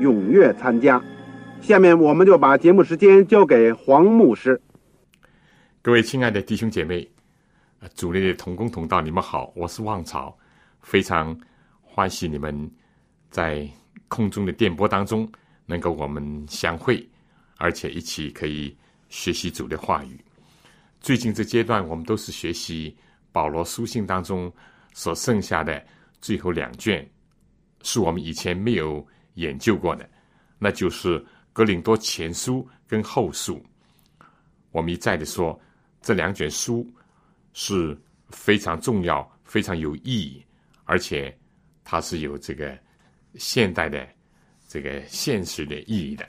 踊跃参加。下面我们就把节目时间交给黄牧师。各位亲爱的弟兄姐妹，主内的同工同道，你们好，我是旺草，非常欢喜你们在空中的电波当中能够我们相会，而且一起可以学习主的话语。最近这阶段，我们都是学习保罗书信当中所剩下的最后两卷，是我们以前没有研究过的，那就是格林多前书跟后书。我们一再的说，这两卷书是非常重要、非常有意义，而且它是有这个现代的这个现实的意义的。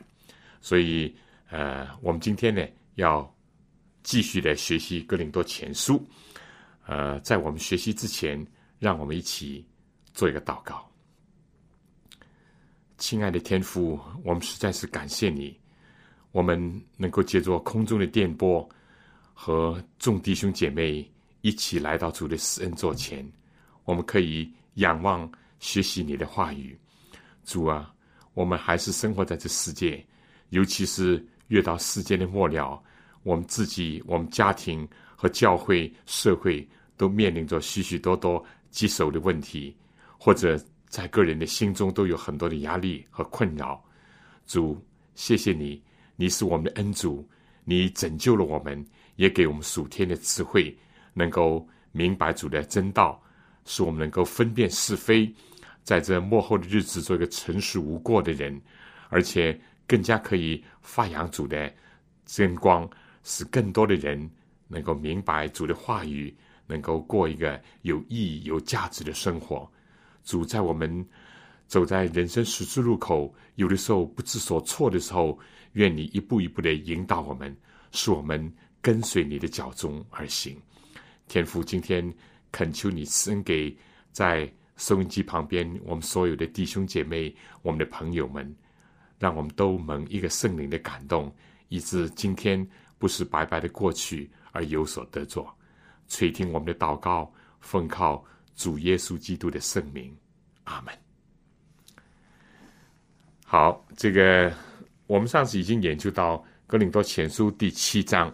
所以，呃，我们今天呢要。继续的学习《格林多前书》，呃，在我们学习之前，让我们一起做一个祷告。亲爱的天父，我们实在是感谢你，我们能够借助空中的电波和众弟兄姐妹一起来到主的施恩座前，我们可以仰望学习你的话语。主啊，我们还是生活在这世界，尤其是越到世界的末了。我们自己、我们家庭和教会、社会都面临着许许多多棘手的问题，或者在个人的心中都有很多的压力和困扰。主，谢谢你，你是我们的恩主，你拯救了我们，也给我们属天的智慧，能够明白主的真道，使我们能够分辨是非，在这幕后的日子做一个诚实无过的人，而且更加可以发扬主的真光。使更多的人能够明白主的话语，能够过一个有意义、有价值的生活。主在我们走在人生十字路口，有的时候不知所措的时候，愿你一步一步的引导我们，使我们跟随你的脚踪而行。天父，今天恳求你赐恩给在收音机旁边我们所有的弟兄姐妹、我们的朋友们，让我们都蒙一个圣灵的感动，以致今天。不是白白的过去而有所得着，垂听我们的祷告，奉靠主耶稣基督的圣名，阿门。好，这个我们上次已经研究到格林多前书第七章，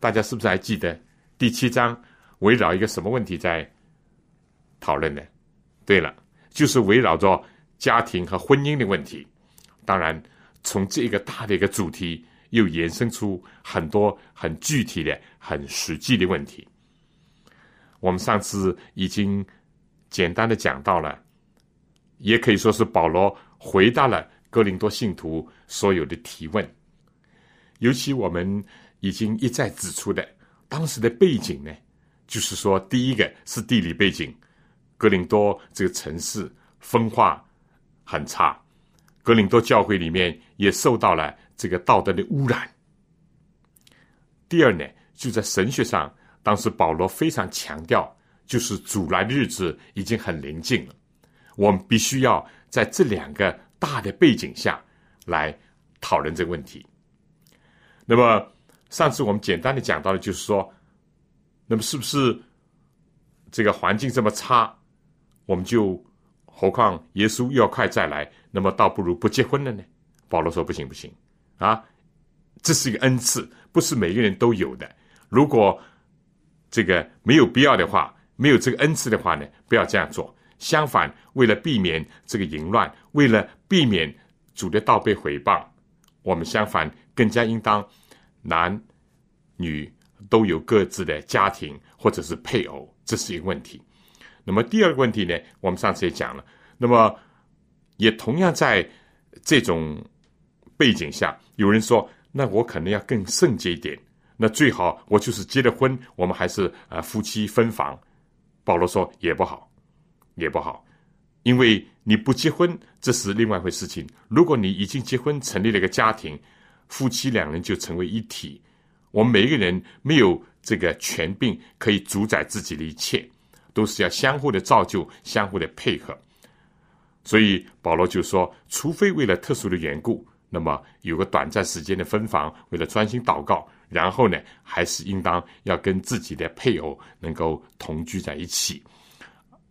大家是不是还记得第七章围绕一个什么问题在讨论呢？对了，就是围绕着家庭和婚姻的问题。当然，从这个大的一个主题。又延伸出很多很具体的、很实际的问题。我们上次已经简单的讲到了，也可以说是保罗回答了哥林多信徒所有的提问。尤其我们已经一再指出的，当时的背景呢，就是说，第一个是地理背景，哥林多这个城市风化很差，哥林多教会里面也受到了。这个道德的污染。第二呢，就在神学上，当时保罗非常强调，就是主来的日子已经很临近了。我们必须要在这两个大的背景下来讨论这个问题。那么上次我们简单的讲到的，就是说，那么是不是这个环境这么差，我们就何况耶稣又要快再来，那么倒不如不结婚了呢？保罗说：不行，不行。啊，这是一个恩赐，不是每个人都有的。如果这个没有必要的话，没有这个恩赐的话呢，不要这样做。相反，为了避免这个淫乱，为了避免主的道被毁谤，我们相反更加应当男女都有各自的家庭或者是配偶，这是一个问题。那么第二个问题呢，我们上次也讲了，那么也同样在这种背景下，有人说，那我可能要更圣洁一点，那最好我就是结了婚，我们还是呃夫妻分房。保罗说也不好。也不好，因为你不结婚，这是另外一回事情。如果你已经结婚，成立了一个家庭，夫妻两人就成为一体。我们每一个人没有这个权柄可以主宰自己的一切，都是要相互的造就、相互的配合。所以保罗就说，除非为了特殊的缘故，那么有个短暂时间的分房，为了专心祷告，然后呢，还是应当要跟自己的配偶能够同居在一起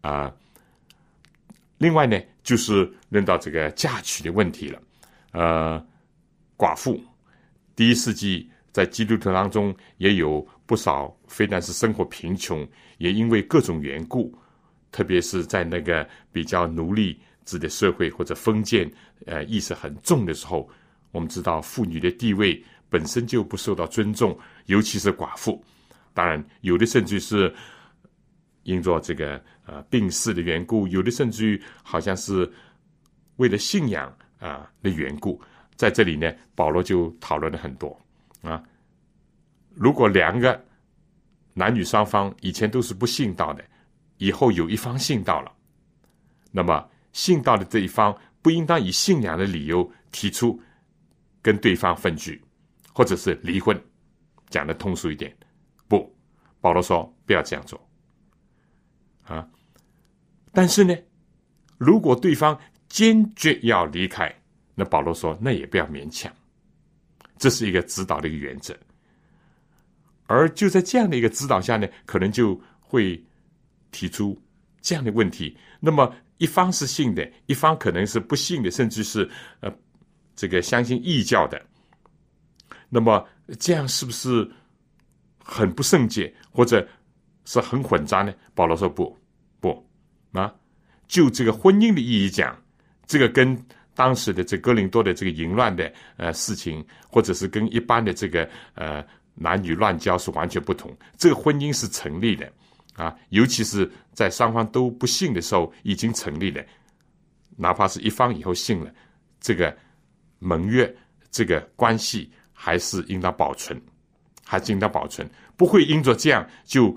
啊。另外呢，就是论到这个嫁娶的问题了。呃，寡妇，第一世纪在基督徒当中也有不少，非但是生活贫穷，也因为各种缘故，特别是在那个比较奴隶制的社会或者封建呃意识很重的时候，我们知道妇女的地位本身就不受到尊重，尤其是寡妇。当然，有的甚至是。因着这个呃病逝的缘故，有的甚至于好像是为了信仰啊的缘故，在这里呢，保罗就讨论了很多啊。如果两个男女双方以前都是不信道的，以后有一方信道了，那么信道的这一方不应当以信仰的理由提出跟对方分居，或者是离婚。讲的通俗一点，不，保罗说不要这样做。啊，但是呢，如果对方坚决要离开，那保罗说，那也不要勉强，这是一个指导的一个原则。而就在这样的一个指导下呢，可能就会提出这样的问题：那么一方是信的，一方可能是不信的，甚至是呃这个相信异教的，那么这样是不是很不圣洁，或者？是很混杂呢。保罗说不不啊，就这个婚姻的意义讲，这个跟当时的这哥林多的这个淫乱的呃事情，或者是跟一般的这个呃男女乱交是完全不同。这个婚姻是成立的啊，尤其是在双方都不信的时候已经成立了，哪怕是一方以后信了，这个盟约这个关系还是应当保存，还是应当保存，不会因着这样就。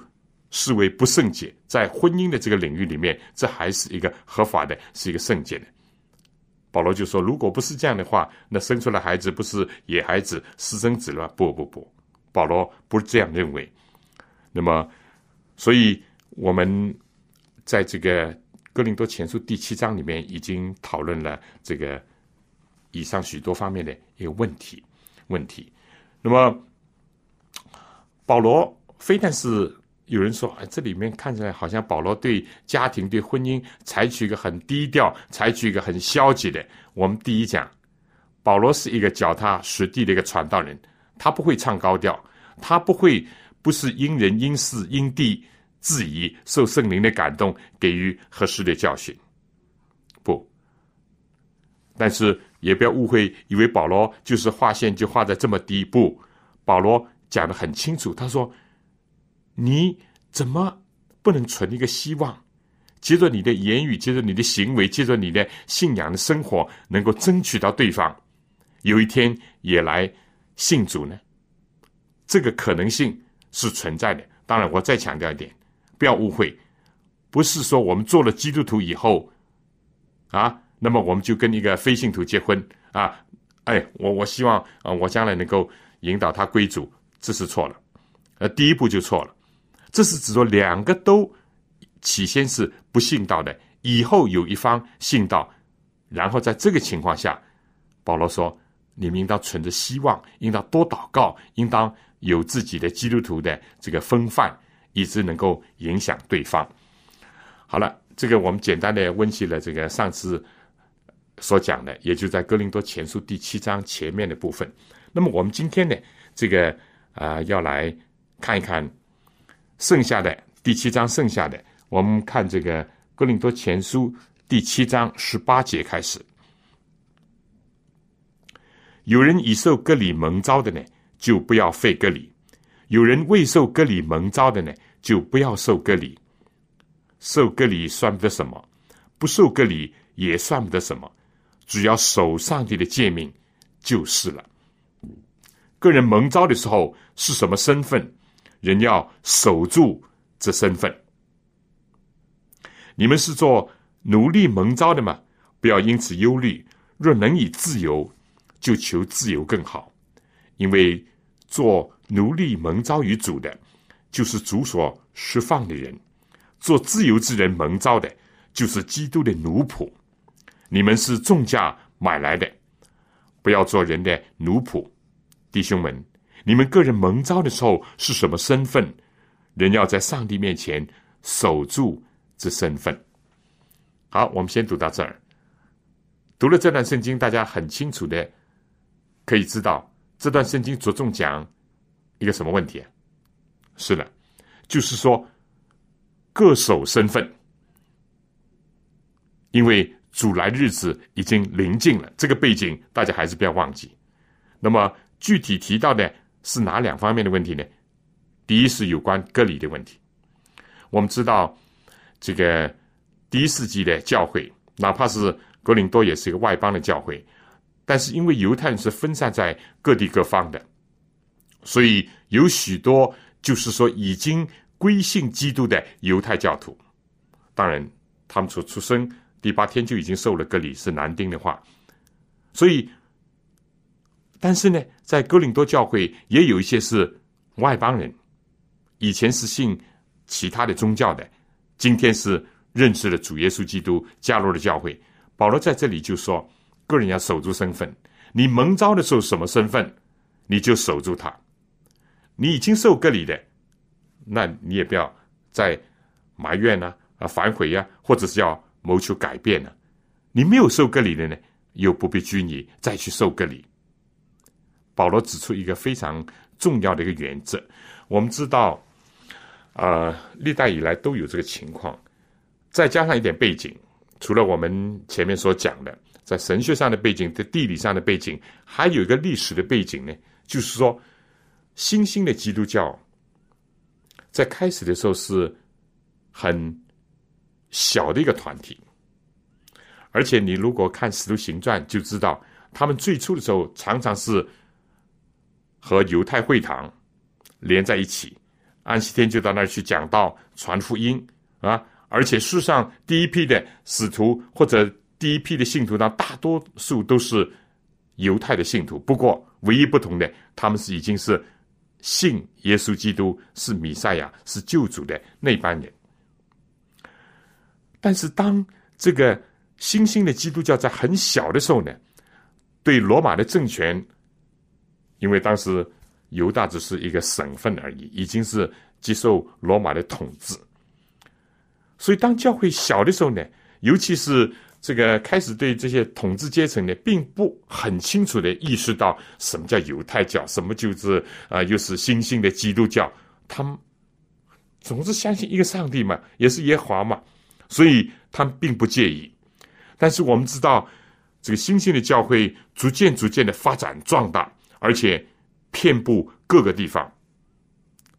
视为不圣洁，在婚姻的这个领域里面，这还是一个合法的，是一个圣洁的。保罗就说：“如果不是这样的话，那生出来孩子不是野孩子、私生子了？”不不不，保罗不是这样认为。那么，所以我们在这个哥林多前书第七章里面已经讨论了这个以上许多方面的一个问题。问题，那么保罗非但是。有人说：“哎，这里面看起来好像保罗对家庭、对婚姻采取一个很低调，采取一个很消极的。”我们第一讲，保罗是一个脚踏实地的一个传道人，他不会唱高调，他不会不是因人因事因地质疑，受圣灵的感动给予合适的教训。不，但是也不要误会，以为保罗就是划线就划在这么低。不，保罗讲的很清楚，他说。你怎么不能存一个希望？接着你的言语，接着你的行为，接着你的信仰的生活，能够争取到对方有一天也来信主呢？这个可能性是存在的。当然，我再强调一点，不要误会，不是说我们做了基督徒以后啊，那么我们就跟一个非信徒结婚啊？哎，我我希望啊，我将来能够引导他归主，这是错了，呃，第一步就错了。这是指说两个都起先是不信道的，以后有一方信道，然后在这个情况下，保罗说：“你们应当存着希望，应当多祷告，应当有自己的基督徒的这个风范，以致能够影响对方。”好了，这个我们简单的温习了这个上次所讲的，也就在哥林多前书第七章前面的部分。那么我们今天呢，这个啊，要来看一看。剩下的第七章，剩下的我们看这个哥林多前书第七章十八节开始。有人已受割礼蒙召的呢，就不要废割礼；有人未受割礼蒙召的呢，就不要受割礼。受割礼算不得什么，不受割礼也算不得什么，只要守上帝的诫命就是了。个人蒙召的时候是什么身份，人要守住这身份。你们是做奴隶蒙召的吗？不要因此忧虑。若能以自由。就求自由更好，因为做奴隶蒙召于主的，就是主所释放的人；做自由之人蒙召的，就是基督的奴仆。你们是重价买来的，不要做人的奴仆，弟兄们。你们个人蒙召的时候是什么身份？人要在上帝面前守住这身份。好，我们先读到这儿。读了这段圣经，大家很清楚的。可以知道这段圣经着重讲一个什么问题？是的，就是说各守身份，因为主来日子已经临近了。这个背景大家还是不要忘记。那么具体提到的是哪两方面的问题呢？第一是有关隔离的问题。我们知道这个第一世纪的教会，哪怕是格林多，也是一个外邦的教会。但是因为犹太人是分散在各地各方的，所以有许多就是说已经归信基督的犹太教徒。当然，他们所出生第八天就已经受了割礼，是男丁的话。所以，但是呢，在哥林多教会也有一些是外邦人，以前是信其他的宗教的，今天是认识了主耶稣基督，加入了教会。保罗在这里就说。个人要守住身份，你蒙召的时候什么身份，你就守住它。你已经受割礼的，那你也不要再埋怨呢、啊反悔呀，或者是要谋求改变呢。你没有受割礼的呢，又不必拘泥再去受割礼。保罗指出一个非常重要的一个原则，我们知道，啊，历代以来都有这个情况，再加上一点背景，除了我们前面所讲的。在神学上的背景，在地理上的背景，还有一个历史的背景呢。就是说，新兴的基督教在开始的时候是很小的一个团体，而且你如果看《使徒行传》，就知道他们最初的时候常常是和犹太会堂连在一起，安息天就到那儿去讲道、传福音啊。而且世上第一批的使徒或者第一批的信徒呢，大多数都是犹太的信徒。不过，唯一不同的，他们是已经是信耶稣基督是弥赛亚、是救主的那班人。但是，当这个新兴的基督教在很小的时候呢，对罗马的政权，因为当时犹大只是一个省份而已，已经是接受罗马的统治。所以，当教会小的时候呢，尤其是。这个开始对这些统治阶层呢，并不很清楚的意识到什么叫犹太教，什么就是啊，又是新兴的基督教。他们总是相信一个上帝嘛，也是耶和华嘛，所以他们并不介意。但是我们知道，这个新兴的教会逐渐逐渐的发展壮大，而且遍布各个地方。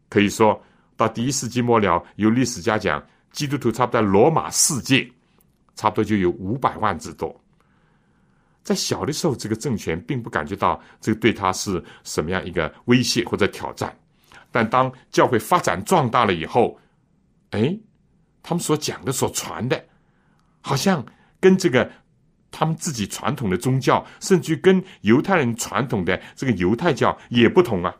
可以说到第一世纪末了，有历史家讲，基督徒差不多在罗马世界。差不多就有五百万之多。在小的时候，这个政权并不感觉到这个对他是什么样一个威胁或者挑战。但当教会发展壮大了以后，哎，他们所讲的、所传的，好像跟这个他们自己传统的宗教，甚至跟犹太人传统的这个犹太教也不同啊。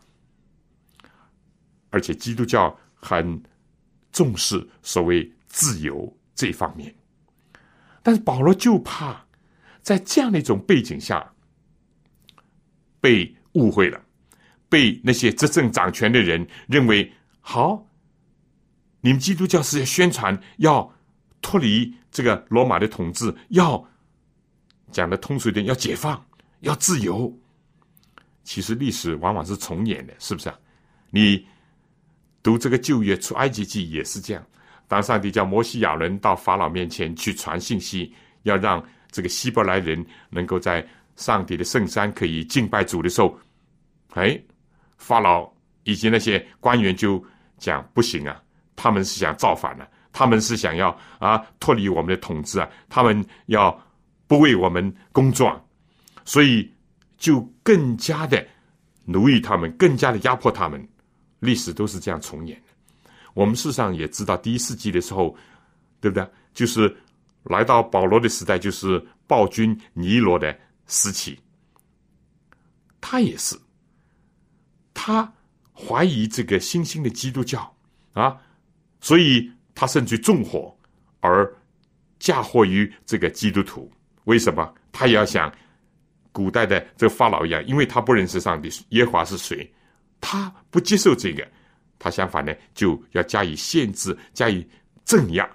而且基督教很重视所谓自由这方面。但是保罗就怕在这样的一种背景下被误会了，被那些执政掌权的人认为好，你们基督教是要宣传要脱离这个罗马的统治，要讲的通俗一点，要解放，要自由。其实历史往往是重演的，是不是啊？你读这个旧约出埃及记也是这样。当上帝叫摩西亚人到法老面前去传信息，要让这个希伯来人能够在上帝的圣山可以敬拜主的时候，哎，法老以及那些官员就讲不行啊，他们是想造反了，他们是想要啊脱离我们的统治啊，他们要不为我们工作，所以就更加的奴役他们，更加的压迫他们。历史都是这样重演的。我们事实上也知道，第一世纪的时候，对不对？就是来到保罗的时代，就是暴君尼罗的时期。他也是，他怀疑这个新兴的基督教啊，所以他甚至纵火而嫁祸于这个基督徒。为什么？他也要像古代的这个法老一样，因为他不认识上帝，耶和华是谁。他不接受这个，他相反呢，就要加以限制、加以镇压。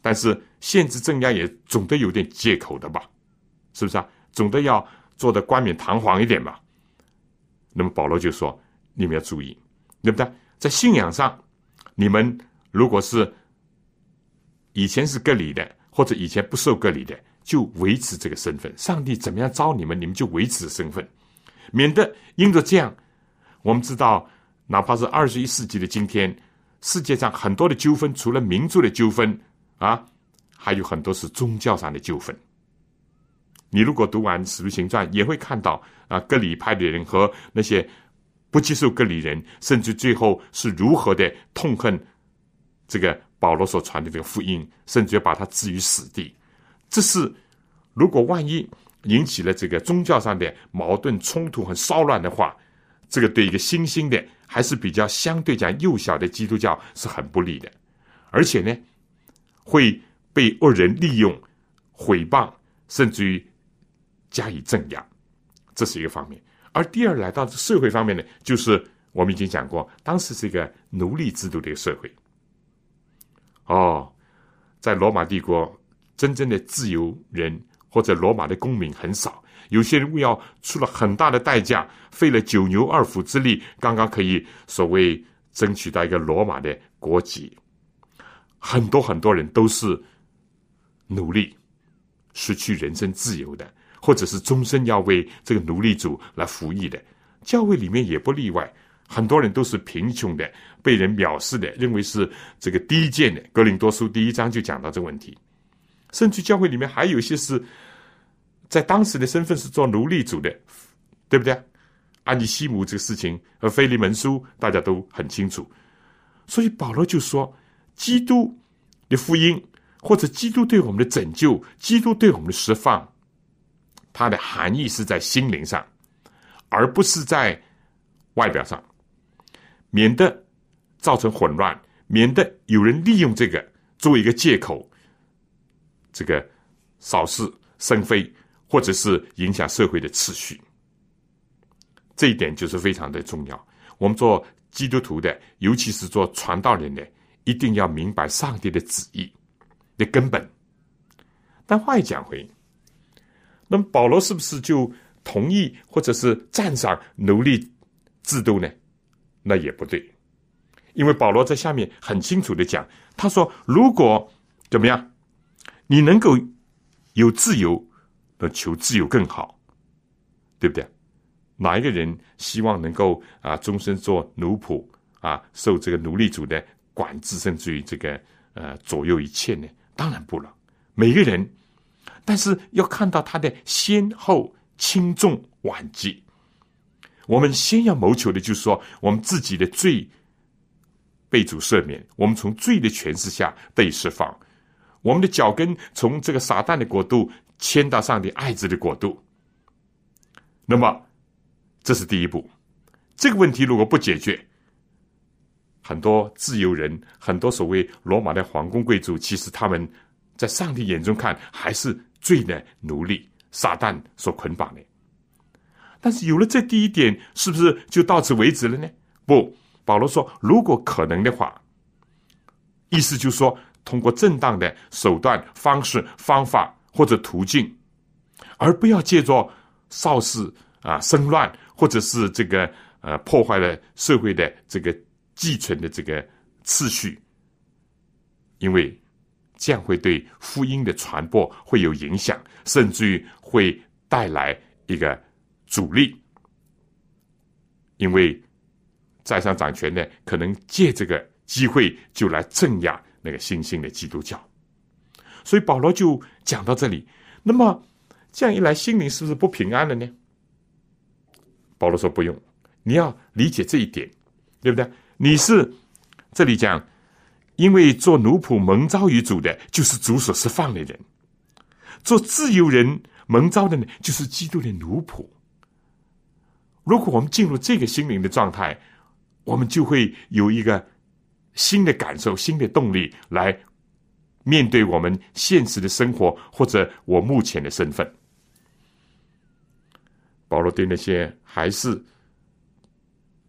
但是限制镇压也总得有点借口的吧？是不是啊？总得要做的冠冕堂皇一点吧？那么保罗就说：“你们要注意，对不对？在信仰上，你们如果是以前是隔离的，或者以前不受隔离的，就维持这个身份。上帝怎么样招你们，你们就维持身份，免得因着这样。”我们知道，哪怕是二十一世纪的今天，世界上很多的纠纷，除了民族的纠纷啊，还有很多是宗教上的纠纷。你如果读完《使徒行传》，也会看到啊，割礼派的人和那些不接受割礼人，甚至最后是如何的痛恨这个保罗所传的这个福音，甚至要把他置于死地。这是如果万一引起了这个宗教上的矛盾冲突和骚乱的话。这个对一个新兴的还是比较相对讲幼小的基督教是很不利的，而且呢，会被恶人利用、毁谤，甚至于加以镇压，这是一个方面。而第二，来到社会方面呢，就是我们已经讲过，当时是一个奴隶制度的一个社会。哦，在罗马帝国，真正的自由人或者罗马的公民很少。有些人为要出了很大的代价，费了九牛二虎之力，刚刚可以所谓争取到一个罗马的国籍。很多很多人都是奴隶，失去人身自由的，或者是终身要为这个奴隶主来服役的。教会里面也不例外，很多人都是贫穷的，被人藐视的，认为是这个低贱的。格林多书第一章就讲到这个问题，甚至教会里面还有一些是。在当时的身份是做奴隶主的，对不对？安尼西姆这个事情和腓利门书大家都很清楚，所以保罗就说：基督的福音或者基督对我们的拯救，基督对我们的释放，它的含义是在心灵上，而不是在外表上，免得造成混乱，免得有人利用这个作为一个借口，这个扫视生非。或者是影响社会的秩序，这一点就是非常的重要。我们做基督徒的，尤其是做传道人的，一定要明白上帝的旨意的根本。但话又讲回，那么保罗是不是就同意或者是赞赏奴隶制度呢？那也不对，因为保罗在下面很清楚的讲，他说：“如果怎么样，你能够有自由。”求自由更好，对不对？哪一个人希望能够啊终身做奴仆啊，受这个奴隶主的管制，甚至于这个呃左右一切呢？当然不了。每个人，但是要看到他的先后轻重缓急。我们先要谋求的，就是说我们自己的罪被主赦免，我们从罪的权势下被释放，我们的脚跟从这个撒旦的国度。迁到上帝爱子的国度，那么这是第一步。这个问题如果不解决，很多自由人，很多所谓罗马的皇宫贵族，其实他们在上帝眼中看还是罪的奴隶，撒旦所捆绑的。但是有了这第一点，是不是就到此为止了呢？不，保罗说，如果可能的话，意思就是说，通过正当的手段、方式、方法。或者途径，而不要借着肇事啊、生乱，或者是这个呃破坏了社会的这个寄存的这个次序，因为这样会对福音的传播会有影响，甚至于会带来一个阻力。因为在上掌权的可能借这个机会就来镇压那个新兴的基督教，所以保罗就讲到这里。那么这样一来，心灵是不是不平安了呢？保罗说不用，你要理解这一点，对不对？你是这里讲，因为做奴仆蒙召于主的，就是主所释放的人；做自由人蒙召的呢，就是基督的奴仆。如果我们进入这个心灵的状态，我们就会有一个新的感受、新的动力来面对我们现实的生活，或者我目前的身份。保罗对那些还是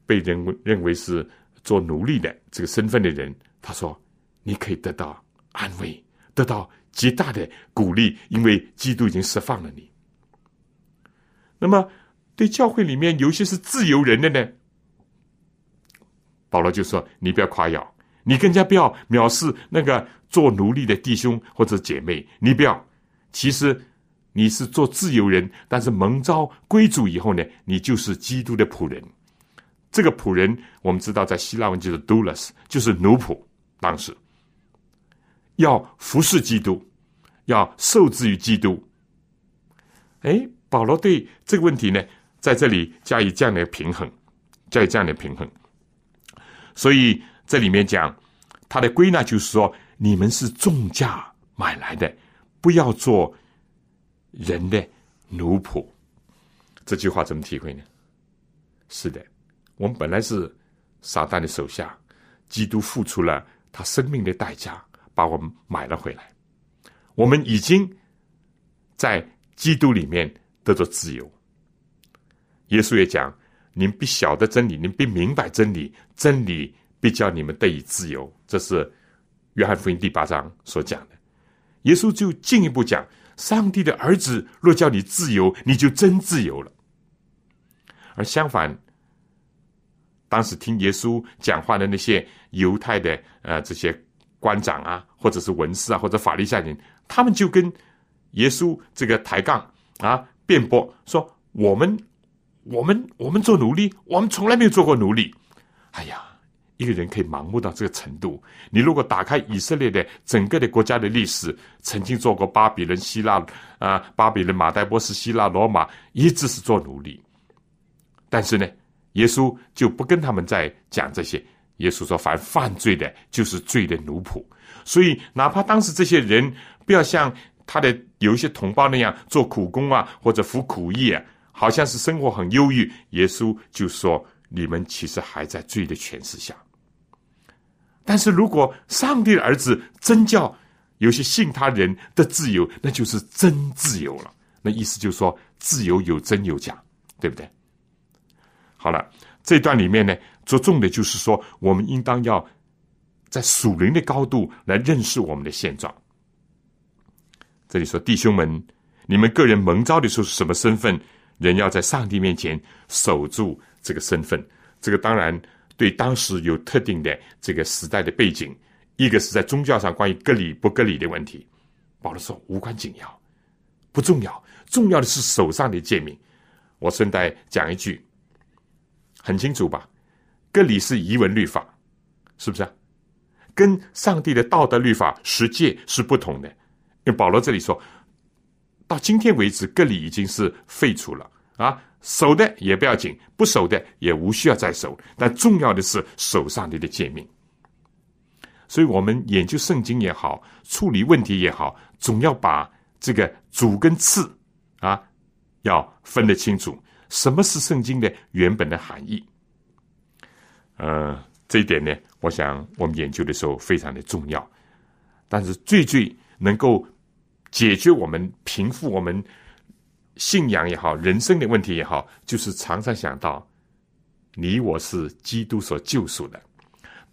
被人认为是做奴隶的这个身份的人，他说：“你可以得到安慰，得到极大的鼓励，因为基督已经释放了你。”那么。对教会里面有些是自由人的呢，保罗就说：“你不要夸耀，你更加不要藐视那个做奴隶的弟兄或者姐妹。你不要，其实你是做自由人，但是蒙召归主以后呢，你就是基督的仆人。这个仆人，我们知道在希腊文就是 doulos，就是奴仆。当时要服侍基督，要受制于基督。哎，保罗对这个问题呢？”在这里加以这样的平衡，加以这样的平衡，所以这里面讲他的归纳就是说，你们是重价买来的，不要做人的奴仆。这句话怎么体会呢？是的，我们本来是撒旦的手下，基督付出了他生命的代价，把我们买了回来。我们已经在基督里面得到自由。耶稣也讲：“您必晓得真理，您必明白真理，真理必叫你们得以自由。”这是约翰福音第八章所讲的。耶稣就进一步讲：“上帝的儿子若叫你自由，你就真自由了。”而相反，当时听耶稣讲话的那些犹太的呃这些官长啊，或者是文士啊，或者法利赛人，他们就跟耶稣这个抬杠啊，辩驳说：“我们。”我们我们做奴隶，我们从来没有做过奴隶。哎呀，一个人可以盲目到这个程度。你如果打开以色列的整个的国家的历史，曾经做过巴比伦、希腊啊，巴比伦、马代波斯、希腊、罗马，一直是做奴隶。但是呢，耶稣就不跟他们在讲这些。耶稣说：“凡犯罪的，就是罪的奴仆。所以，哪怕当时这些人不要像他的有一些同胞那样做苦工啊，或者服苦役啊。”好像是生活很忧郁，耶稣就说：“你们其实还在罪的诠释下。但是如果上帝的儿子真叫有些信他人的自由，那就是真自由了。那意思就是说，自由有真有假，对不对？好了，这段里面呢，着重的就是说，我们应当要在属灵的高度来认识我们的现状。这里说，弟兄们，你们个人蒙召的时候是什么身份？人要在上帝面前守住这个身份，这个当然对当时有特定的这个时代的背景。一个是在宗教上关于割礼不割礼的问题，保罗说无关紧要，不重要，重要的是手上的诫命。我顺带讲一句，很清楚吧？割礼是遗文律法，是不是？跟上帝的道德律法十诫是不同的。因为保罗这里说。到今天为止，割礼已经是废除了啊，守的也不要紧，不守的也无需要再守。但重要的是守上帝的诫命。所以，我们研究圣经也好，处理问题也好，总要把这个主跟次啊，要分得清楚。什么是圣经的原本的含义？呃，这一点呢，我想我们研究的时候非常的重要。但是，最最能够。解决我们平复我们信仰也好，人生的问题也好，就是常常想到你我是基督所救赎的，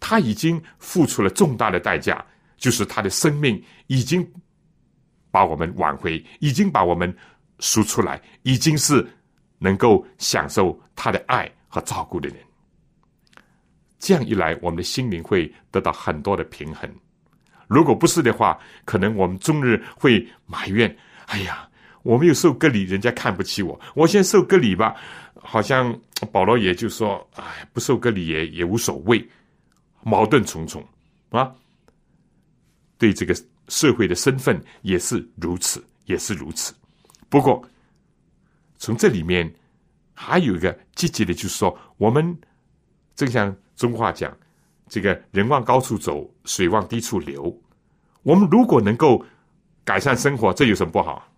他已经付出了重大的代价，就是他的生命已经把我们挽回，已经把我们赎出来，已经是能够享受他的爱和照顾的人。这样一来，我们的心灵会得到很多的平衡。如果不是的话，可能我们终日会埋怨：哎呀，我没有受割礼，人家看不起我；我先受割礼吧，好像保罗也就说：哎，不受割礼也也无所谓，矛盾重重啊。对这个社会的身份也是如此，也是如此。不过，从这里面还有一个积极的，就是说，我们正像中话讲，这个人往高处走，水往低处流。我们如果能够改善生活，这有什么不好？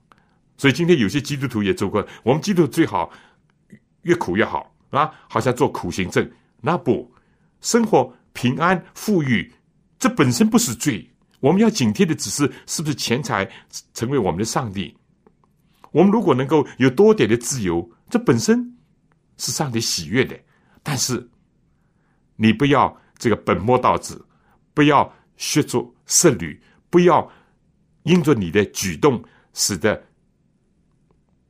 所以今天有些基督徒也做过，我们基督最好越苦越好啊，好像做苦行僧。那不，生活平安富裕，这本身不是罪。我们要警惕的只是，是不是钱财成为我们的上帝？我们如果能够有多点的自由，这本身是上帝喜悦的。但是，你不要这个本末倒置，不要削足适履。不要因着你的举动，使得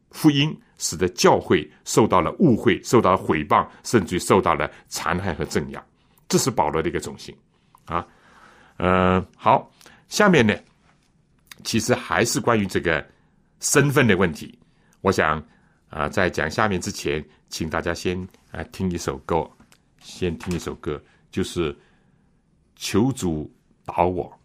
福音、使得教会受到了误会、受到了毁谤，甚至受到了残害和镇压。这是保罗的一个中心啊。嗯，好，下面呢，其实还是关于这个身份的问题。我想啊，在讲下面之前，请大家先啊听一首歌，先听一首歌，就是求主导我。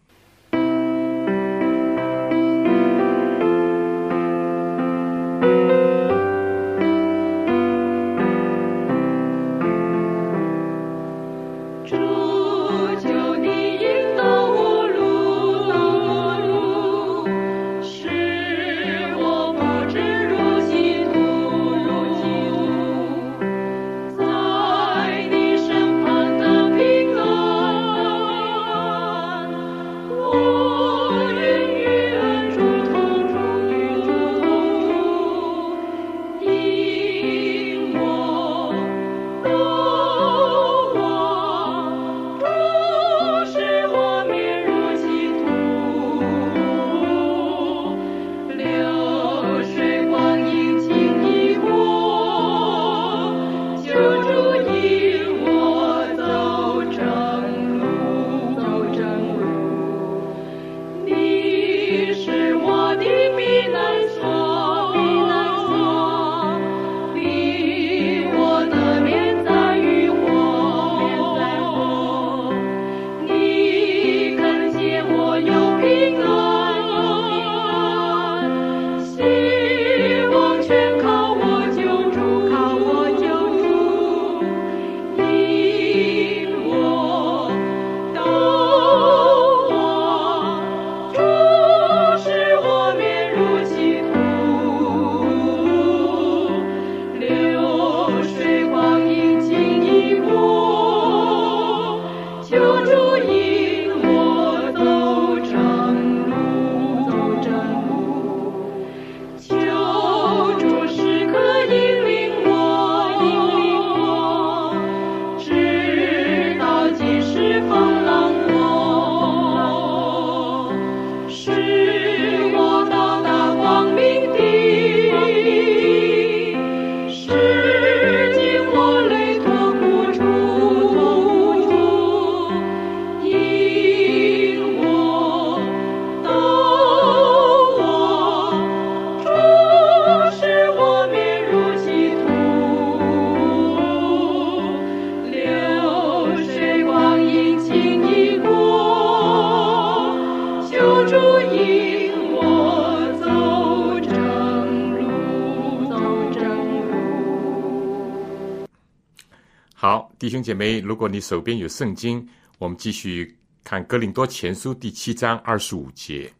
姐妹，如果你手边有圣经，我们继续看《哥林多前书》第七章二十五节。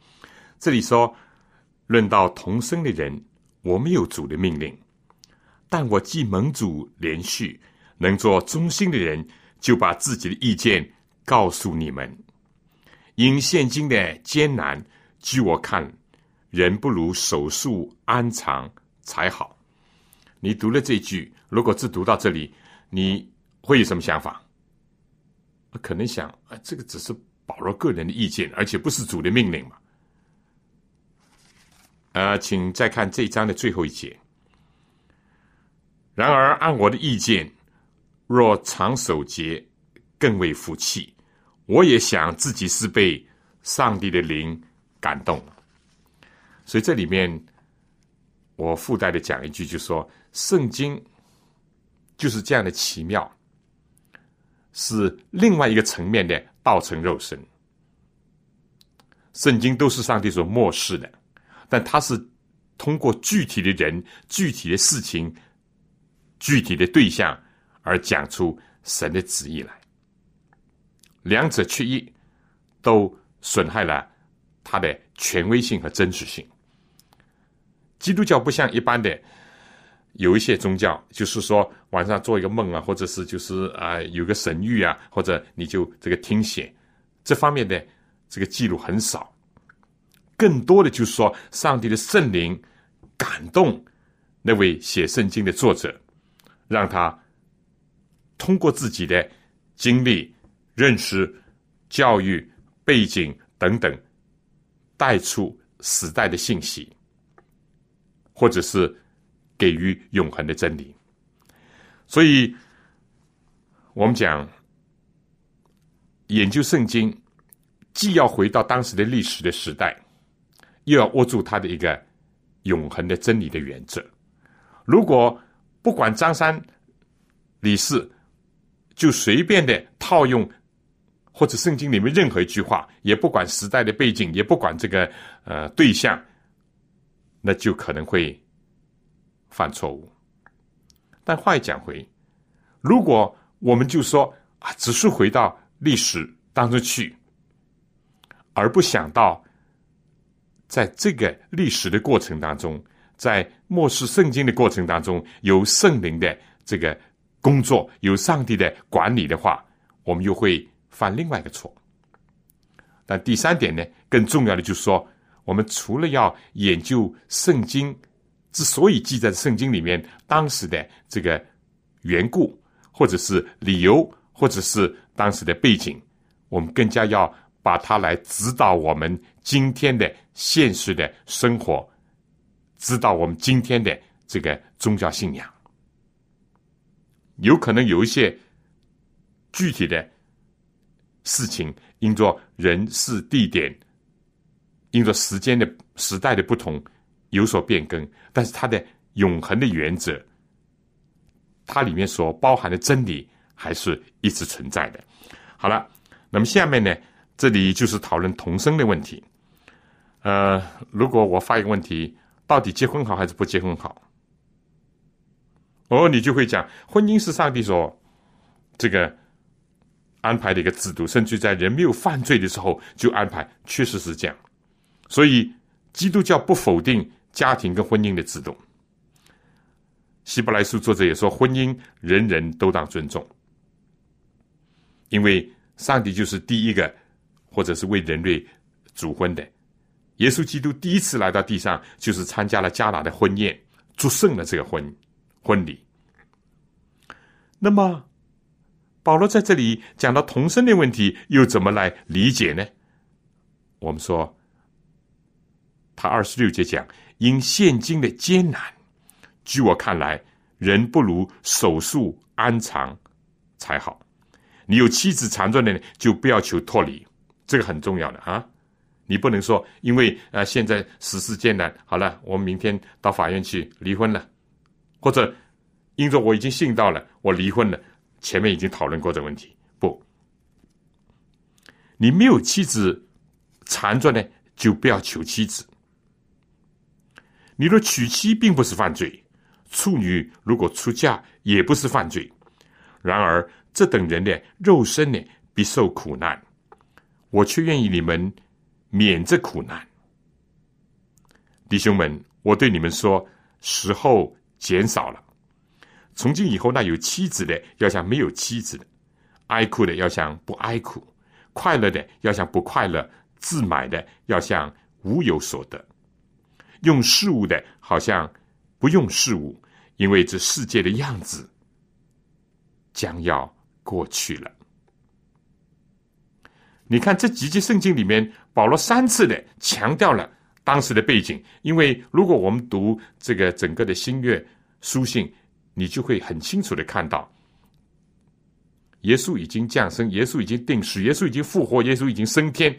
这里说：“论到同生的人，我没有主的命令，但我既蒙主连续，能做忠心的人，就把自己的意见告诉你们。因现今的艰难，据我看，人不如守术安藏才好。”你读了这句，如果只读到这里，你。会有什么想法？可能想啊，这个只是保罗个人的意见，而且不是主的命令嘛。呃，请再看这一章的最后一节。然而，按我的意见，若常守节，更为福气。我也想自己是被上帝的灵感动。所以这里面我附带的讲一句，就说圣经就是这样的奇妙，是另外一个层面的道成肉身。圣经都是上帝所漠视的，但它是通过具体的人、具体的事情、具体的对象而讲出神的旨意来。两者缺一，都损害了它的权威性和真实性。基督教不像一般的有一些宗教，就是说晚上做一个梦啊，或者是就是啊有个神谕啊，或者你就这个听写这方面的这个记录很少。更多的就是说，上帝的圣灵感动那位写圣经的作者，让他通过自己的经历。认识、教育背景等等，带出时代的信息，或者是给予永恒的真理。所以，我们讲研究圣经，既要回到当时的历史的时代，又要握住它的一个永恒的真理的原则。如果不管张三李四，就随便的套用。或者圣经里面任何一句话，也不管时代的背景，也不管这个呃对象，那就可能会犯错误。但话又讲回，如果我们就说啊，只是回到历史当中去，而不想到在这个历史的过程当中，在漠视圣经的过程当中，有圣灵的这个工作，有上帝的管理的话，我们又会。犯另外一个错，但第三点呢，更重要的就是说，我们除了要研究圣经之所以记在圣经里面当时的这个缘故，或者是理由，或者是当时的背景，我们更加要把它来指导我们今天的现实的生活，指导我们今天的这个宗教信仰。有可能有一些具体的。事情因着人事地点，因着时间的时代的不同有所变更，但是它的永恒的原则，它里面所包含的真理还是一直存在的。好了，那么下面呢，这里就是讨论同生的问题。呃，如果我发一个问题，到底结婚好还是不结婚好？哦，你就会讲，婚姻是上帝所这个。安排的一个制度，甚至在人没有犯罪的时候就安排，确实是这样。所以基督教不否定家庭跟婚姻的制度。希伯来书作者也说，婚姻人人都当尊重，因为上帝就是第一个，或者是为人类主婚的。耶稣基督第一次来到地上，就是参加了迦拿的婚宴，祝圣了这个婚婚礼。那么。保罗在这里讲到童生的问题，又怎么来理解呢？我们说，他二十六节讲，因现今的艰难，据我看来，人不如手术安藏才好。你有妻子缠着的，就不要求脱离，这个很重要的啊！你不能说，因为呃现在时事艰难，好了，我们明天到法院去离婚了，或者因着我已经信到了，我离婚了。前面已经讨论过这个问题，不，你没有妻子缠着呢，就不要求妻子。你若娶妻并不是犯罪，处女如果出嫁也不是犯罪。然而这等人的肉身呢，必受苦难，我却愿意你们免这苦难。弟兄们，我对你们说，时候减少了。从今以后，那有妻子的要像没有妻子的，哀哭的要像不哀哭，快乐的要像不快乐，自买的要像无有所得，用事物的好像不用事物，因为这世界的样子将要过去了。你看这几节圣经里面，保罗三次的强调了当时的背景，因为如果我们读这个整个的新约书信。你就会很清楚的看到，耶稣已经降生，耶稣已经定死，耶稣已经复活，耶稣已经升天。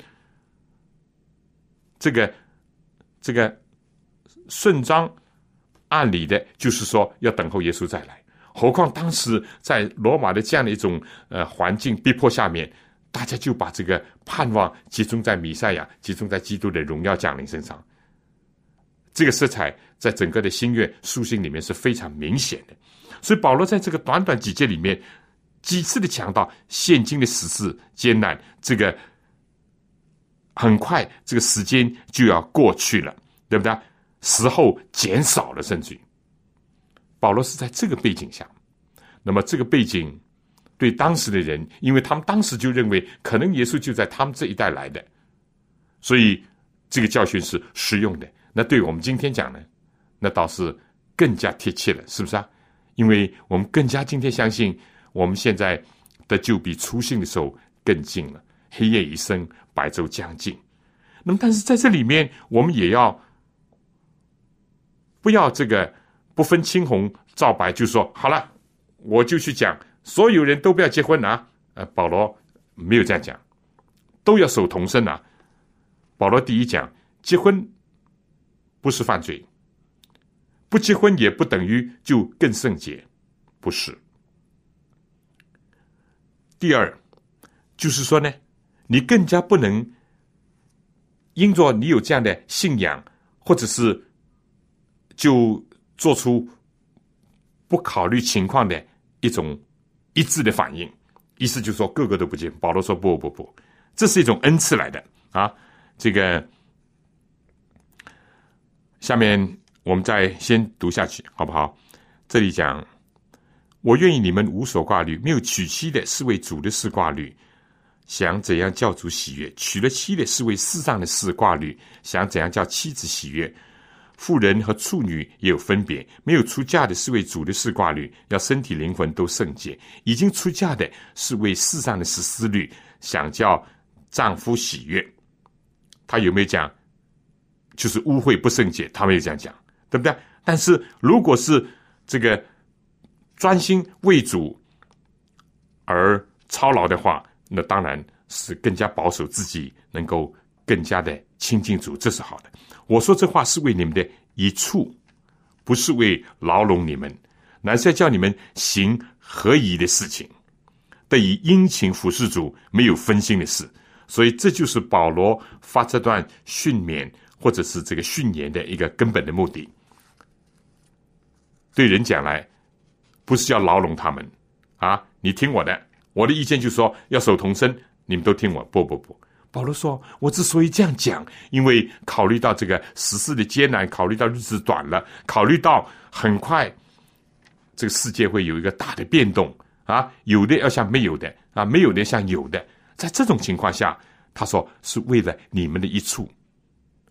这个这个顺章按理的，就是说要等候耶稣再来。何况当时在罗马的这样的一种呃环境逼迫下面，大家就把这个盼望集中在弥赛亚，集中在基督的荣耀降临身上。这个色彩在整个的新月书信里面是非常明显的。所以保罗在这个短短几节里面，几次的强调现今的时事艰难，这个很快这个时间就要过去了，对不对？时候减少了，甚至于。保罗是在这个背景下，那么这个背景对当时的人，因为他们当时就认为可能耶稣就在他们这一代来的，所以这个教训是实用的。那对我们今天讲呢，那倒是更加贴切了，是不是啊？因为我们更加今天相信，我们现在的就比初信的时候更近了。黑夜已深，白昼将近。那么，但是在这里面，我们也要不要这个。不分青红皂白，就说好了，我就去讲，所有人都不要结婚啊！呃，保罗没有这样讲，都要守童身啊。保罗第一讲，结婚不是犯罪，不结婚也不等于就更圣洁，不是。第二，就是说呢，你更加不能因着你有这样的信仰，或者是就。做出不考虑情况的一种一致的反应，意思就是说个个都不见。保罗说：“不不不，这是一种恩赐来的啊！”这个下面我们再先读下去，好不好？这里讲：“我愿意你们无所挂虑，没有娶妻的是为主的事挂虑，想怎样叫主喜悦；娶了妻的是为世上的事挂虑，想怎样叫妻子喜悦。”妇人和处女也有分别，没有出嫁的是为主的事挂虑，要身体灵魂都圣洁；已经出嫁的是为世上的事思虑，想叫丈夫喜悦。他有没有讲？就是污秽不圣洁，他没有这样讲，对不对？但是如果是这个专心为主而操劳的话，那当然是更加保守自己，能够更加的亲近主，这是好的。我说这话是为你们的一处，不是为牢笼你们，乃是要叫你们行合宜的事情，得以殷勤服侍主，没有分心的事。所以这就是保罗发这段训勉或者是这个训言的一个根本的目的。对人讲来，不是要牢笼他们啊！你听我的，我的意见就是说要守童身，你们都听我。不不不。保罗说：“我之所以这样讲，因为考虑到这个时事的艰难，考虑到日子短了，考虑到很快这个世界会有一个大的变动啊，有的要像没有的啊，没有的像有的。在这种情况下，他说是为了你们的一处。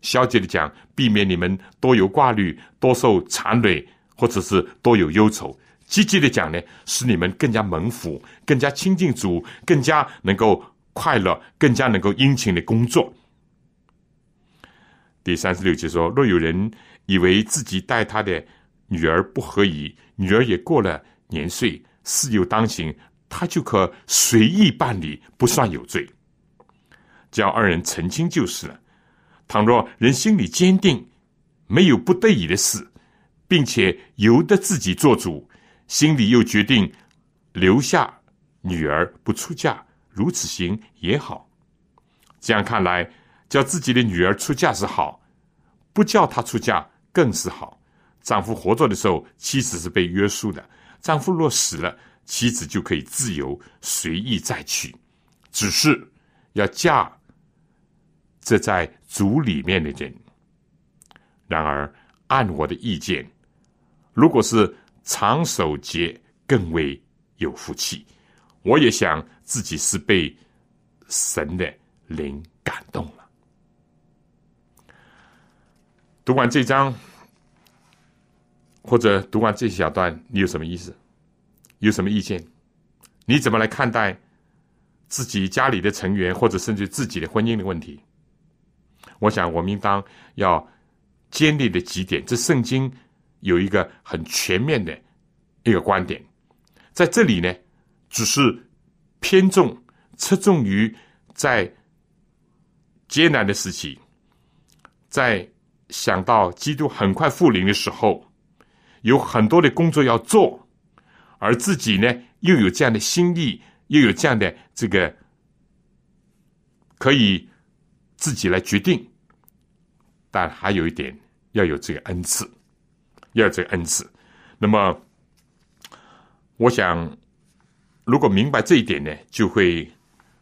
消极的讲，避免你们多有挂虑，多受缠累，或者是多有忧愁；积极的讲呢，使你们更加蒙福，更加亲近主，更加能够。”快乐更加能够殷勤的工作。第三十六节说：若有人以为自己待他的女儿不合宜，女儿也过了年岁，事有当行，他就可随意办理，不算有罪。叫二人澄清就是了。倘若人心里坚定，没有不得已的事，并且由得自己做主，心里又决定留下女儿不出嫁。如此行也好，这样看来，叫自己的女儿出嫁是好，不叫她出嫁更是好。丈夫活着的时候，妻子是被约束的；丈夫若死了，妻子就可以自由随意再娶，只是要嫁这在族里面的人。然而，按我的意见，如果是长守节，更为有福气。我也想自己是被神的灵感动了。读完这章，或者读完这小段，你有什么意思？有什么意见？你怎么来看待自己家里的成员，或者甚至自己的婚姻的问题？我想，我们应当要坚立的几点。这圣经有一个很全面的一个观点，在这里呢。只是偏重、侧重于在艰难的时期，在想到基督很快复临的时候，有很多的工作要做，而自己呢又有这样的心意，又有这样的这个可以自己来决定，但还有一点要有这个恩赐，要有这个恩赐。那么，我想，如果明白这一点呢，就会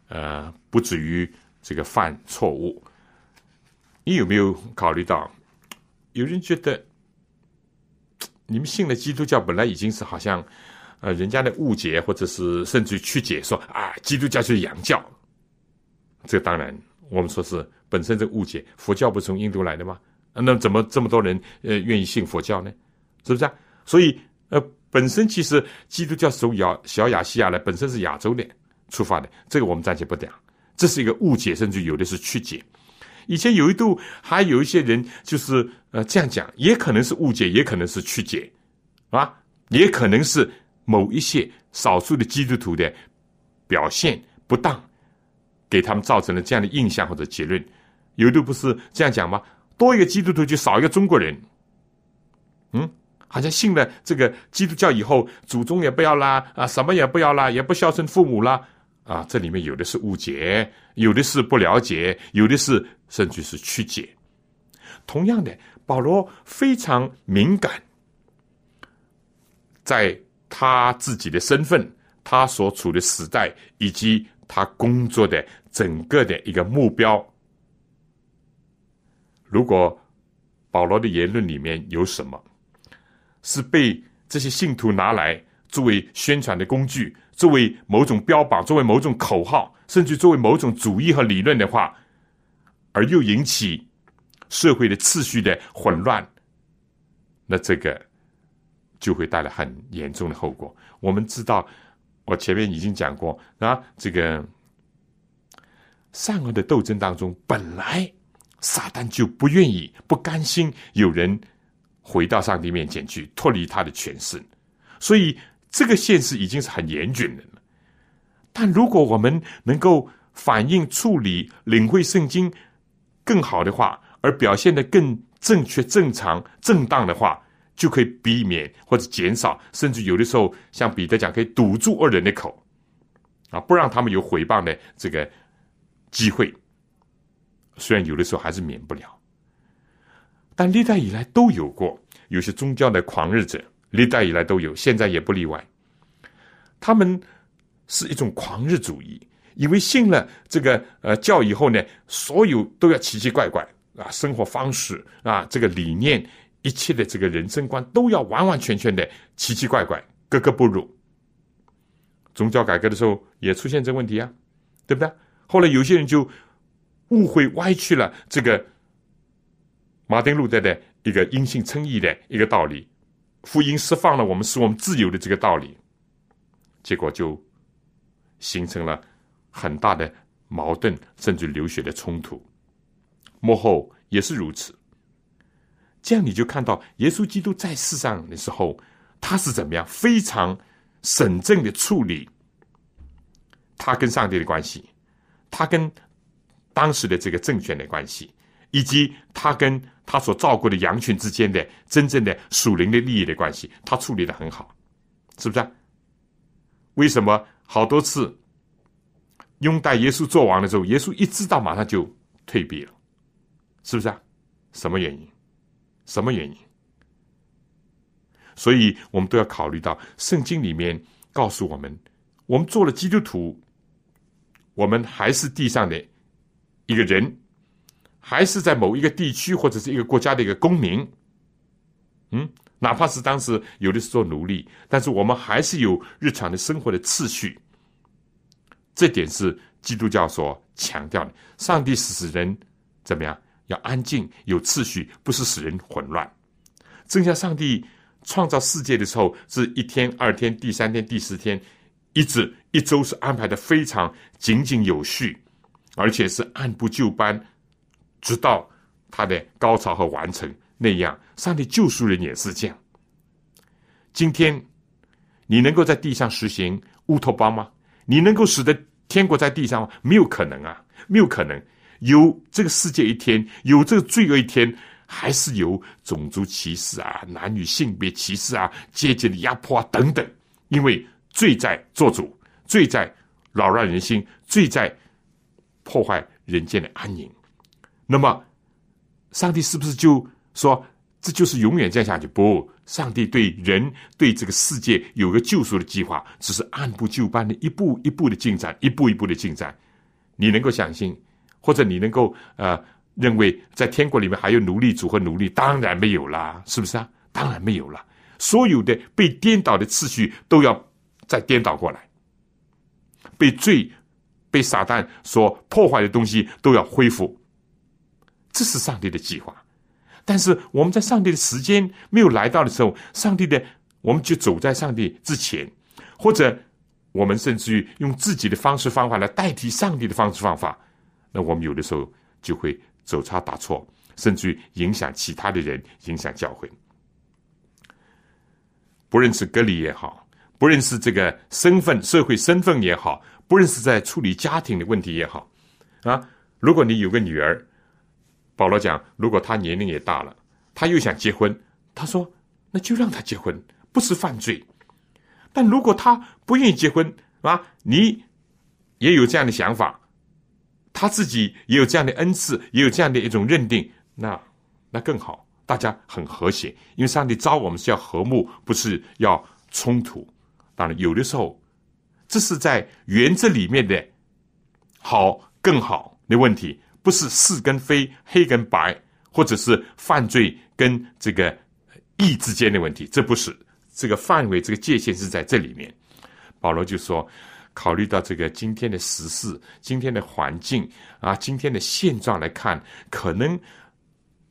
呃不至于这个犯错误。你有没有考虑到？有人觉得，你们信了基督教，本来已经是好像，呃，人家的误解，或者是甚至于曲解，说啊，基督教就是洋教。这当然，我们说是本身这误解。佛教不是从印度来的吗？那怎么这么多人呃愿意信佛教呢？是不是啊？所以呃，本身其实基督教从亚小亚细亚来，本身是亚洲的出发的，这个我们暂且不讲。这是一个误解，甚至有的是曲解。以前有一度还有一些人就是呃这样讲，也可能是误解，也可能是曲解，啊，也可能是某一些少数的基督徒的表现不当，给他们造成了这样的印象或者结论。有一度不是这样讲吗？多一个基督徒就少一个中国人，嗯，好像信了这个基督教以后，祖宗也不要啦，啊，什么也不要啦，也不孝顺父母啦。啊，这里面有的是误解，有的是不了解，有的是。甚至是曲解。同样的，保罗非常敏感，在他自己的身份、他所处的时代以及他工作的整个的一个目标。如果保罗的言论里面有什么是被这些信徒拿来作为宣传的工具，作为某种标榜，作为某种口号，甚至作为某种主义和理论的话，而又引起社会的秩序的混乱，那这个就会带来很严重的后果。我们知道，我前面已经讲过啊，这个善恶的斗争当中，本来撒旦就不愿意、不甘心有人回到上帝面前去脱离他的权势，所以这个现实已经是很严峻的了。但如果我们能够反映、处理、领会圣经，更好的话，而表现的更正确、正常、正当的话，就可以避免或者减少，甚至有的时候，像彼得讲，可以堵住恶人的口，啊，不让他们有毁谤的这个机会。虽然有的时候还是免不了，但历代以来都有过有些宗教的狂热者，历代以来都有，现在也不例外。他们是一种狂热主义。以为信了这个呃教以后呢，所有都要奇奇怪怪啊，生活方式啊，这个理念，一切的这个人生观都要完完全全的奇奇怪怪，格格不入。宗教改革的时候也出现这问题啊，对不对？后来有些人就误会歪曲了这个马丁路德的一个因信称义的一个道理，福音释放了我们使我们自由的这个道理，结果就形成了。很大的矛盾，甚至流血的冲突，幕后也是如此。这样你就看到耶稣基督在世上的时候，他是怎么样非常审慎的处理他跟上帝的关系，他跟当时的这个政权的关系，以及他跟他所照顾的羊群之间的真正的属灵的利益的关系，他处理的很好，是不是？为什么好多次？拥戴耶稣做王的时候，耶稣一知道，马上就退避了，是不是啊？什么原因？什么原因？所以我们都要考虑到，圣经里面告诉我们，我们做了基督徒，我们还是地上的一个人，还是在某一个地区或者是一个国家的一个公民。嗯，哪怕是当时有的是做奴隶，但是我们还是有日常的生活的次序。这点是基督教所强调的。上帝使人怎么样？要安静、有秩序，不是使人混乱。正像上帝创造世界的时候，是一天、二天、第三天、第四天，一直一周是安排的非常井井有序，而且是按部就班，直到它的高潮和完成那样。上帝救赎人也是这样。今天你能够在地上实行乌托邦吗？你能够使得？天国在地上吗？没有可能啊，没有可能。有这个世界一天，有这个罪恶一天，还是有种族歧视啊、男女性别歧视啊、阶级的压迫啊等等。因为罪在做主，罪在扰乱人心，罪在破坏人间的安宁。那么，上帝是不是就说这就是永远这样下去？不，上帝对人对这个世界有个救赎的计划，只是按部就班的一步一步的进展，一步一步的进展。你能够相信，或者你能够呃认为在天国里面还有奴隶主和奴隶？当然没有啦，是不是啊？当然没有了。所有的被颠倒的次序都要再颠倒过来，被罪、被撒旦所破坏的东西都要恢复。这是上帝的计划。但是我们在上帝的时间没有来到的时候，上帝的我们就走在上帝之前，或者我们甚至于用自己的方式方法来代替上帝的方式方法，那我们有的时候就会走差打错，甚至于影响其他的人，影响教会。不认识隔离也好，不认识这个身份、社会身份也好，不认识在处理家庭的问题也好，啊，如果你有个女儿，保罗讲，如果他年龄也大了，他又想结婚，他说，那就让他结婚，不是犯罪。但如果他不愿意结婚，啊，你也有这样的想法，他自己也有这样的恩赐，也有这样的一种认定，那那更好。大家很和谐，因为上帝招我们是要和睦，不是要冲突。当然，有的时候这是在原则里面的好更好的问题，不是是跟非、黑跟白，或者是犯罪跟这个义之间的问题。这不是这个范围，这个界限是在这里面。保罗就说，考虑到这个今天的时事、今天的环境啊、今天的现状来看，可能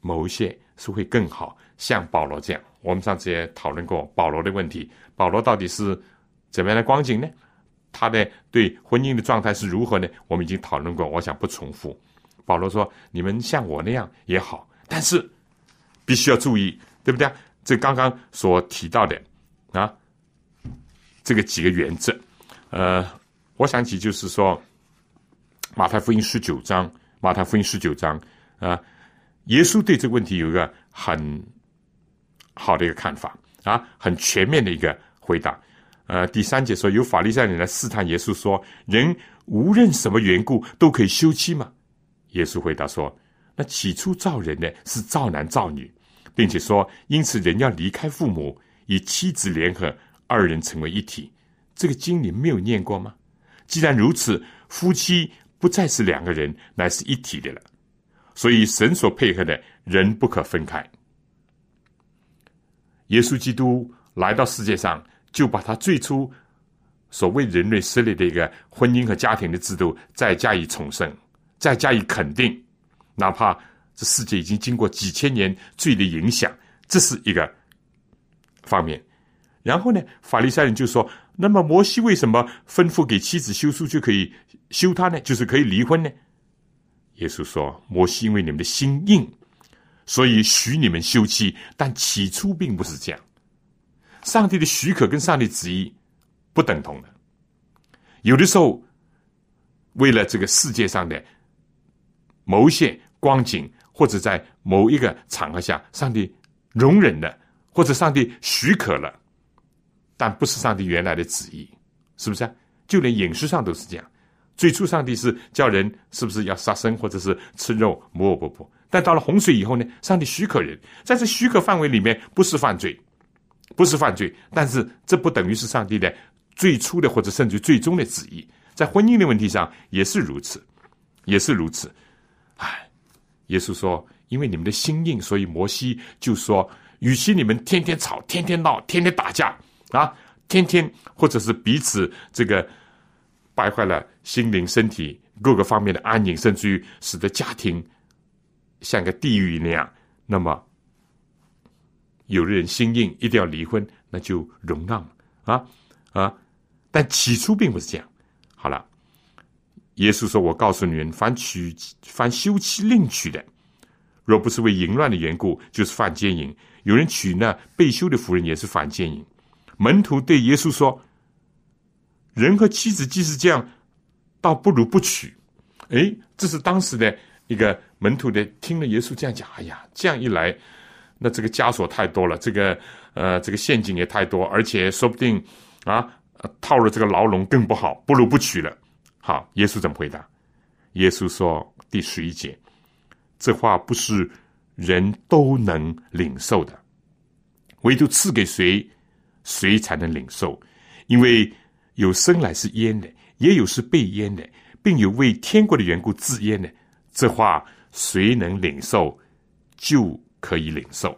某一些。是会更好，像保罗这样。我们上次也讨论过保罗的问题。保罗到底是怎么样的光景呢？他的对婚姻的状态是如何呢？我们已经讨论过，我想不重复。保罗说：“你们像我那样也好，但是必须要注意，对不对？这刚刚所提到的啊，这个几个原则。呃，我想起就是说，马太福音十九章，马太福音十九章啊。”耶稣对这个问题有一个很好的一个看法啊，很全面的一个回答。呃，第三节说，有法利赛人来试探耶稣，说：“人无论什么缘故都可以休妻吗？”耶稣回答说：“那起初造人的是造男造女，并且说，因此人要离开父母，与妻子联合，二人成为一体。这个经你没有念过吗？既然如此，夫妻不再是两个人，乃是一体的了。”所以，神所配合的人不可分开。耶稣基督来到世界上，就把他最初所谓人类设立的一个婚姻和家庭的制度再加以重生，再加以肯定。哪怕这世界已经经过几千年罪的影响，这是一个方面。然后呢，法利赛人就说：“那么摩西为什么吩咐给妻子休书就可以休他呢？就是可以离婚呢？”耶稣说：“摩西因为你们的心硬，所以许你们休妻。但起初并不是这样。上帝的许可跟上帝旨意不等同的。有的时候，为了这个世界上的某些光景，或者在某一个场合下，上帝容忍了，或者上帝许可了，但不是上帝原来的旨意，是不是？就连饮食上都是这样。”最初，上帝是叫人是不是要杀生或者是吃肉？不不不。但到了洪水以后呢？上帝许可人在这许可范围里面不是犯罪，不是犯罪。但是这不等于是上帝的最初的或者甚至最终的旨意。在婚姻的问题上也是如此，也是如此。耶稣说：“因为你们的心硬，所以摩西就说，与其你们天天吵、天天闹、天天打架啊，天天或者是彼此这个。”败坏了心灵、身体各个方面的安宁，甚至于使得家庭像个地狱那样。那么，有的人心硬，一定要离婚，那就容让啊啊！但起初并不是这样。好了，耶稣说：“我告诉你们，凡娶、凡休妻另娶的，若不是为淫乱的缘故，就是犯奸淫。有人娶那被休的妇人，也是犯奸淫。”门徒对耶稣说。人和妻子既是这样，倒不如不娶。哎，这是当时的一个门徒的听了耶稣这样讲，哎呀，这样一来，那这个枷锁太多了，这个呃，这个陷阱也太多，而且说不定啊，套了这个牢笼更不好，不如不娶了。好，耶稣怎么回答？耶稣说第十一节，这话不是人都能领受的，唯独赐给谁，谁才能领受，因为有生来是焉的，也有是被焉的，并有为天国的缘故自焉的。这话谁能领受，就可以领受。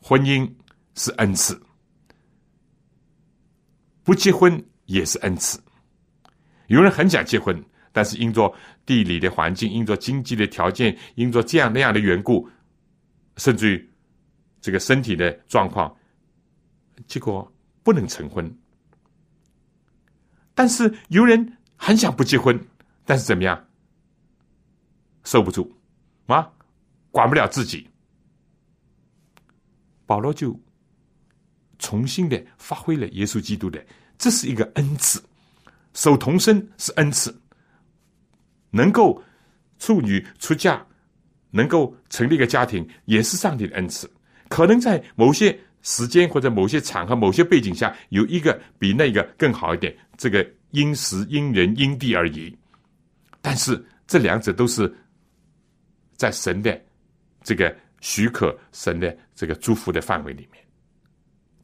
婚姻是恩赐，不结婚也是恩赐。有人很想结婚，但是因着地理的环境、因着经济的条件、因着这样那样的缘故，甚至于这个身体的状况，结果不能成婚。但是有人很想不结婚。但是怎么样？受不住啊，管不了自己。保罗就重新的发挥了耶稣基督的，这是一个恩赐。守童身是恩赐，能够处女出嫁，能够成立一个家庭，也是上帝的恩赐。可能在某些时间或者某些场合、某些背景下，有一个比那个更好一点。这个因时、因人、因地而异。但是这两者都是在神的这个许可、神的这个祝福的范围里面，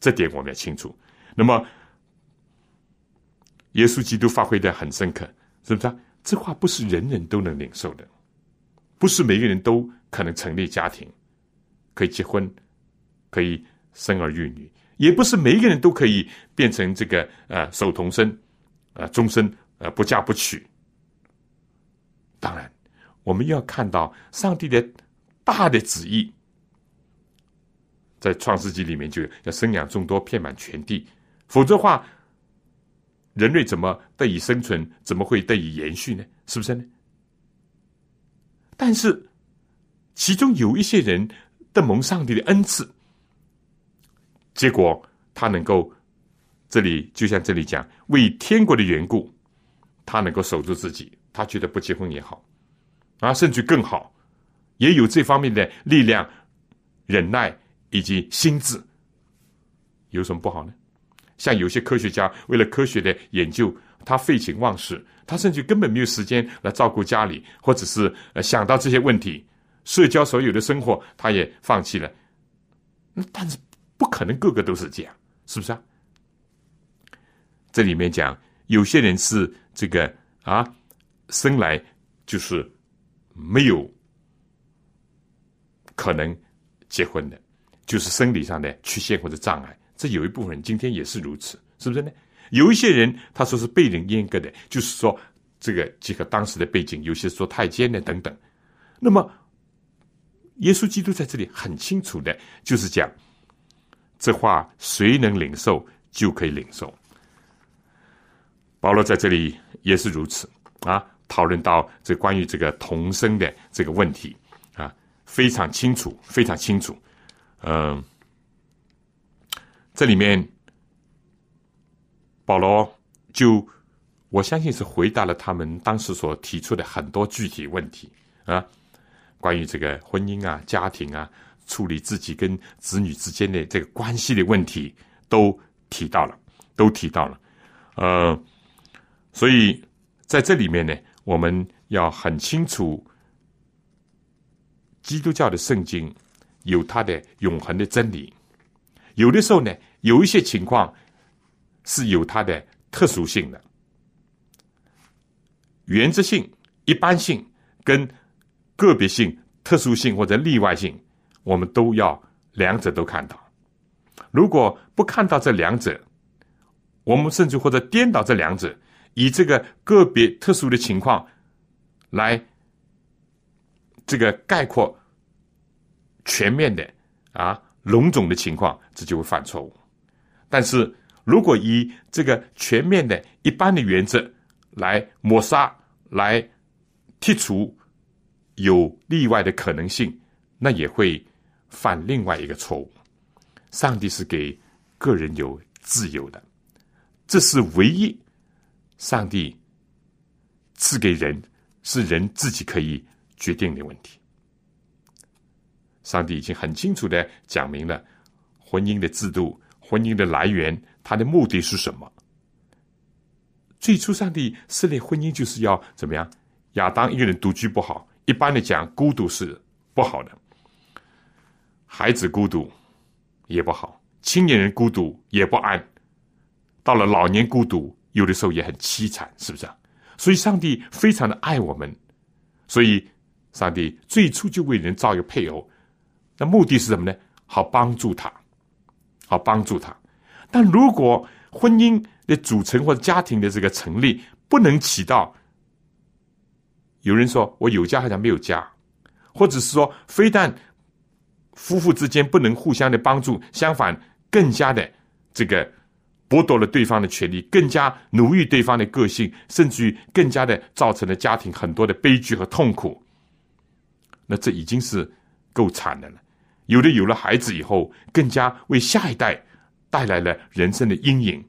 这点我们要清楚。那么，耶稣基督发挥的很深刻，是不是？这话不是人人都能领受的，不是每个人都可能成立家庭，可以结婚，可以生儿育女，也不是每一个人都可以变成这个呃守童身，呃终身呃不嫁不娶。当然，我们要看到上帝的大的旨意，在创世纪里面就要生养众多，遍满全地。否则话，人类怎么得以生存？怎么会得以延续呢？是不是呢？但是，其中有一些人得蒙上帝的恩赐，结果他能够，这里就像这里讲，为天国的缘故，他能够守住自己。他觉得不结婚也好，啊，甚至更好，也有这方面的力量、忍耐以及心智，有什么不好呢？像有些科学家为了科学的研究，他废寝忘食，他甚至根本没有时间来照顾家里，或者是想到这些问题，社交所有的生活他也放弃了。但是不可能个个都是这样，是不是啊？这里面讲有些人是这个啊。生来就是没有可能结婚的，就是生理上的缺陷或者障碍。这有一部分人今天也是如此，是不是呢？有一些人他说是被人阉割的，就是说这个结合当时的背景，有些说太监的等等。那么耶稣基督在这里很清楚的，就是讲这话谁能领受就可以领受。保罗在这里也是如此啊。讨论到这关于这个童生的这个问题啊，非常清楚，非常清楚。嗯，这里面保罗就我相信是回答了他们当时所提出的很多具体问题啊，关于这个婚姻啊、家庭啊、处理自己跟子女之间的这个关系的问题，都提到了，都提到了。呃，所以在这里面呢。我们要很清楚，基督教的圣经有它的永恒的真理。有的时候呢，有一些情况是有它的特殊性的，原则性、一般性跟个别性、特殊性或者例外性，我们都要两者都看到。如果不看到这两者，我们甚至或者颠倒这两者。以这个个别特殊的情况来这个概括全面的啊笼总的情况，这就会犯错误。但是如果以这个全面的一般的原则来抹杀、来剔除有例外的可能性，那也会犯另外一个错误。上帝是给个人有自由的，这是唯一。上帝赐给人是人自己可以决定的问题。上帝已经很清楚的讲明了婚姻的制度、婚姻的来源，它的目的是什么。最初，上帝设立婚姻就是要怎么样？亚当一个人独居不好，一般的讲，孤独是不好的。孩子孤独也不好，青年人孤独也不安，到了老年孤独，有的时候也很凄惨，是不是？所以，上帝非常的爱我们，所以上帝最初就为人造一个配偶，那目的是什么呢？好帮助他，好帮助他。但如果婚姻，的组成或者家庭的这个成立，不能起到有人说我有家好像没有家，或者是说非但夫妇之间不能互相的帮助，相反更加的这个剥夺了对方的权利，更加奴役对方的个性，甚至于更加的造成了家庭很多的悲剧和痛苦。那这已经是够惨的了。有的有了孩子以后，更加为下一代带来了人生的阴影。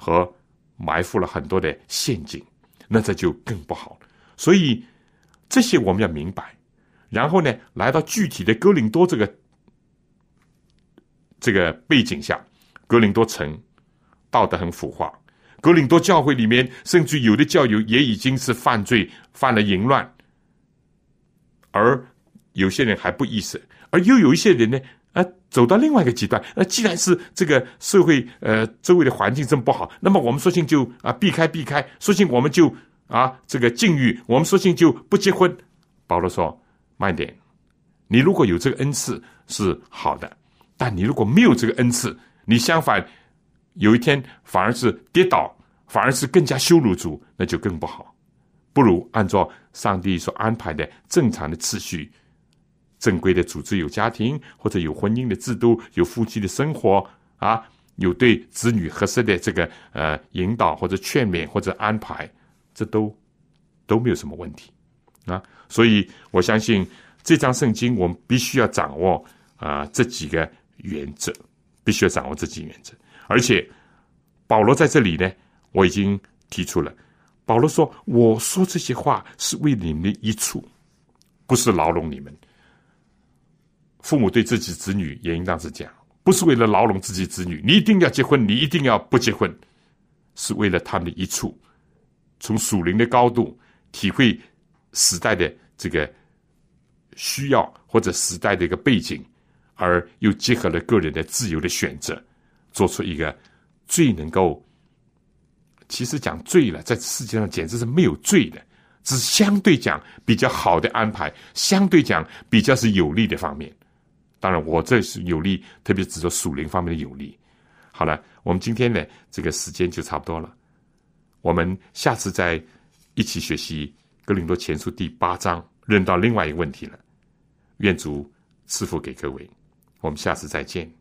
和埋伏了很多的陷阱，那这就更不好所以这些我们要明白，然后呢，来到具体的哥林多这个这个背景下，哥林多城道德很腐化，哥林多教会里面甚至有的教友也已经是犯罪，犯了淫乱，而有些人还不意识，而又有一些人呢。啊，走到另外一个极端。那既然是这个社会，呃，周围的环境这么不好，那么我们索性就啊避开避开，索性我们就啊这个禁欲，我们索性就不结婚。保罗说：“慢点，你如果有这个恩赐是好的，但你如果没有这个恩赐，你相反有一天反而是跌倒，反而是更加羞辱主，那就更不好。不如按照上帝所安排的正常的次序。”正规的组织有家庭，或者有婚姻的制度，有夫妻的生活啊，有对子女合适的这个呃引导或者劝勉或者安排，这都都没有什么问题啊。所以我相信这张圣经，我们必须要掌握啊这几个原则，必须要掌握这几个原则。而且保罗在这里呢，我已经提出了，保罗说：“我说这些话是为你们的益处，不是牢笼你们。”父母对自己子女也应当是这样，不是为了牢笼自己子女，你一定要结婚，你一定要不结婚，是为了他们的一处，从属灵的高度体会时代的这个需要或者时代的一个背景，而又结合了个人的自由的选择，做出一个最能够，其实讲罪了，在世界上简直是没有罪的，只是相对讲比较好的安排，相对讲比较是有利的方面。当然，我这是有利，特别指着属灵方面的有利。好了，我们今天呢，这个时间就差不多了。我们下次再一起学习《格林多前书》第八章，论到另外一个问题了。愿主赐福给各位，我们下次再见。